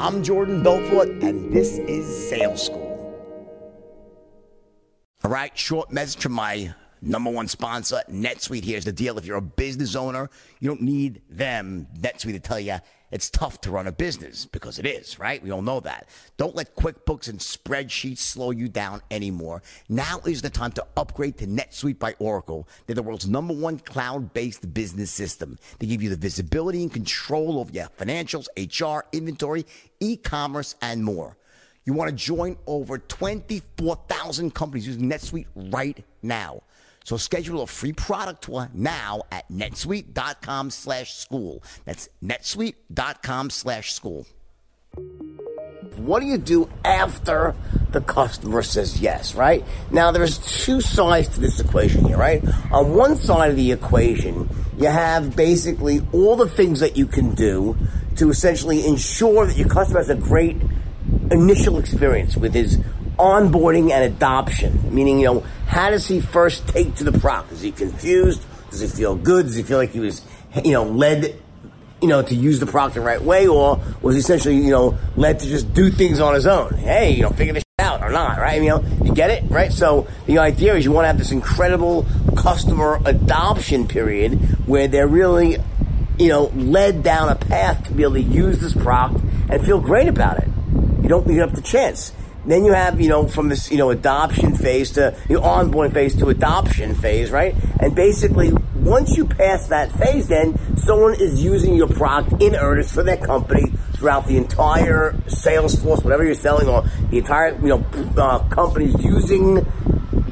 I'm Jordan Belfort, and this is Sales School. All right, short message from my number one sponsor, NetSuite. Here's the deal. If you're a business owner, you don't need them, NetSuite, to tell you it's tough to run a business because it is, right? We all know that. Don't let QuickBooks and spreadsheets slow you down anymore. Now is the time to upgrade to NetSuite by Oracle. They're the world's number one cloud-based business system. They give you the visibility and control over your financials, HR, inventory, e-commerce, and more. You want to join over 24,000 companies using NetSuite right now. So schedule a free product tour now at netsuite.com slash school. That's netsuite.com slash school. What do you do after the customer says yes, right? Now, there's two sides to this equation here, right? On one side of the equation, you have basically all the things that you can do to essentially ensure that your customer has a great initial experience with his onboarding and adoption. Meaning, you know, how does he first take to the product? Is he confused? Does he feel good? Does he feel like he was, you know, led, you know, to use the product the right way, or was he essentially, you know, led to just do things on his own? Hey, you know, figure this out or not, right? You know, you get it, right? So the idea is you want to have this incredible customer adoption period where they're really, you know, led down a path to be able to use this product and feel great about it. You don't leave up the chance. Then you have, you know, from this, you know, adoption phase to the onboarding phase to adoption phase, right? And basically, once you pass that phase, then someone is using your product in earnest for their company throughout the entire sales force, whatever you're selling, or the entire, you know, uh, company's using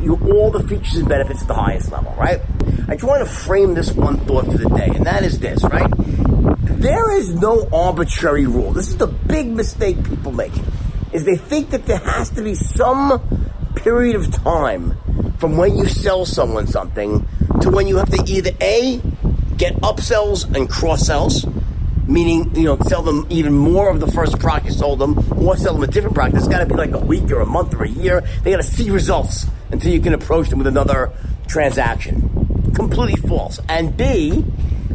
you, all the features and benefits at the highest level, right? I just want to frame this one thought for the day, and that is this, right? There is no arbitrary rule. This is the big mistake people make is they think that there has to be some period of time from when you sell someone something to when you have to either A, get upsells and cross sells, meaning, you know, sell them even more of the first product you sold them, or sell them a different product. It's got to be like a week or a month or a year. They got to see results until you can approach them with another transaction. Completely false. And B,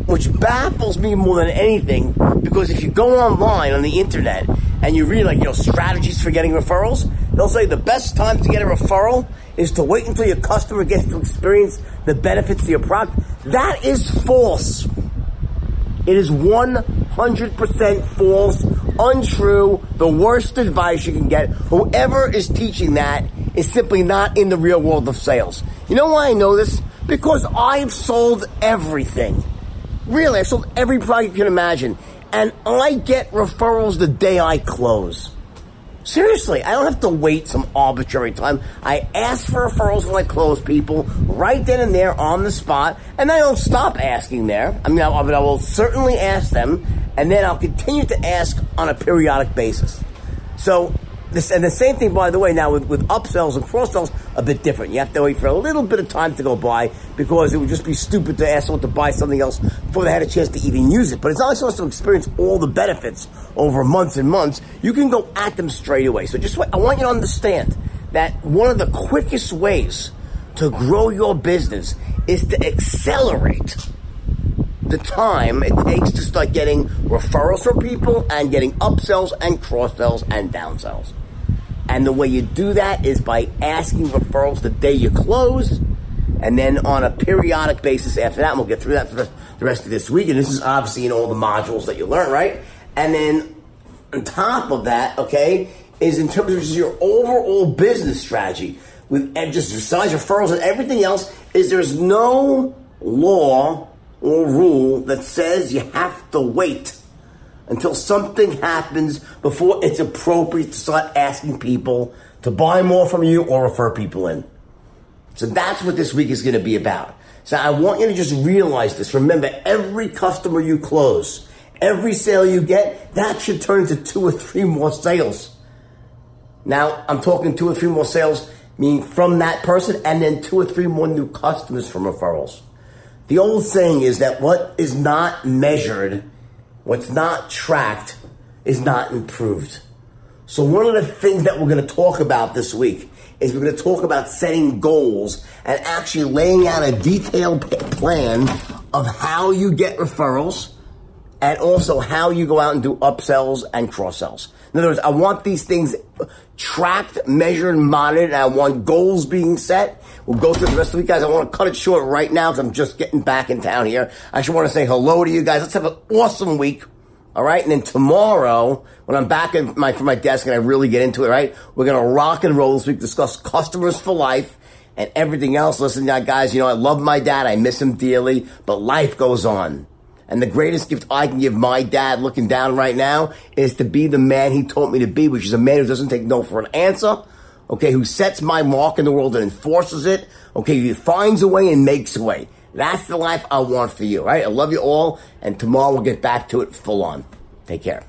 which baffles me more than anything, because if you go online on the internet and you read like, you know, strategies for getting referrals, they'll say the best time to get a referral is to wait until your customer gets to experience the benefits of your product. That is false. It is 100% false, untrue, the worst advice you can get. Whoever is teaching that is simply not in the real world of sales. You know why I know this? Because I've sold everything. Really, I sold every product you can imagine. And I get referrals the day I close. Seriously, I don't have to wait some arbitrary time. I ask for referrals when I close people right then and there on the spot, and I don't stop asking there. I mean, I, I will certainly ask them, and then I'll continue to ask on a periodic basis. So this, and the same thing, by the way, now with, with upsells and cross sells, a bit different. You have to wait for a little bit of time to go by because it would just be stupid to ask someone to buy something else before they had a chance to even use it. But it's not supposed to experience all the benefits over months and months. You can go at them straight away. So just I want you to understand that one of the quickest ways to grow your business is to accelerate the time it takes to start getting referrals from people and getting upsells and cross sells and downsells. And the way you do that is by asking referrals the day you close, and then on a periodic basis after that. And we'll get through that for the, rest of this week. And this is obviously in all the modules that you learn, right? And then on top of that, okay, is in terms of your overall business strategy with just besides referrals and everything else, is there's no law or rule that says you have to wait until something happens before it's appropriate to start asking people to buy more from you or refer people in. So that's what this week is going to be about. So I want you to just realize this. Remember, every customer you close, every sale you get, that should turn into two or three more sales. Now, I'm talking two or three more sales, meaning from that person, and then two or three more new customers from referrals. The old saying is that what is not measured What's not tracked is not improved. So one of the things that we're going to talk about this week is we're going to talk about setting goals and actually laying out a detailed plan of how you get referrals and also how you go out and do upsells and cross sells. In other words, I want these things tracked, measured, monitored, and I want goals being set. We'll go through the rest of the week, guys. I want to cut it short right now because I'm just getting back in town here. I just want to say hello to you guys. Let's have an awesome week. All right. And then tomorrow, when I'm back in my, from my desk and I really get into it, right? We're going to rock and roll this week, discuss customers for life and everything else. Listen, guys, you know, I love my dad. I miss him dearly, but life goes on. And the greatest gift I can give my dad looking down right now is to be the man he taught me to be, which is a man who doesn't take no for an answer, okay, who sets my mark in the world and enforces it, okay, he finds a way and makes a way. That's the life I want for you, right? I love you all, and tomorrow we'll get back to it full on. Take care.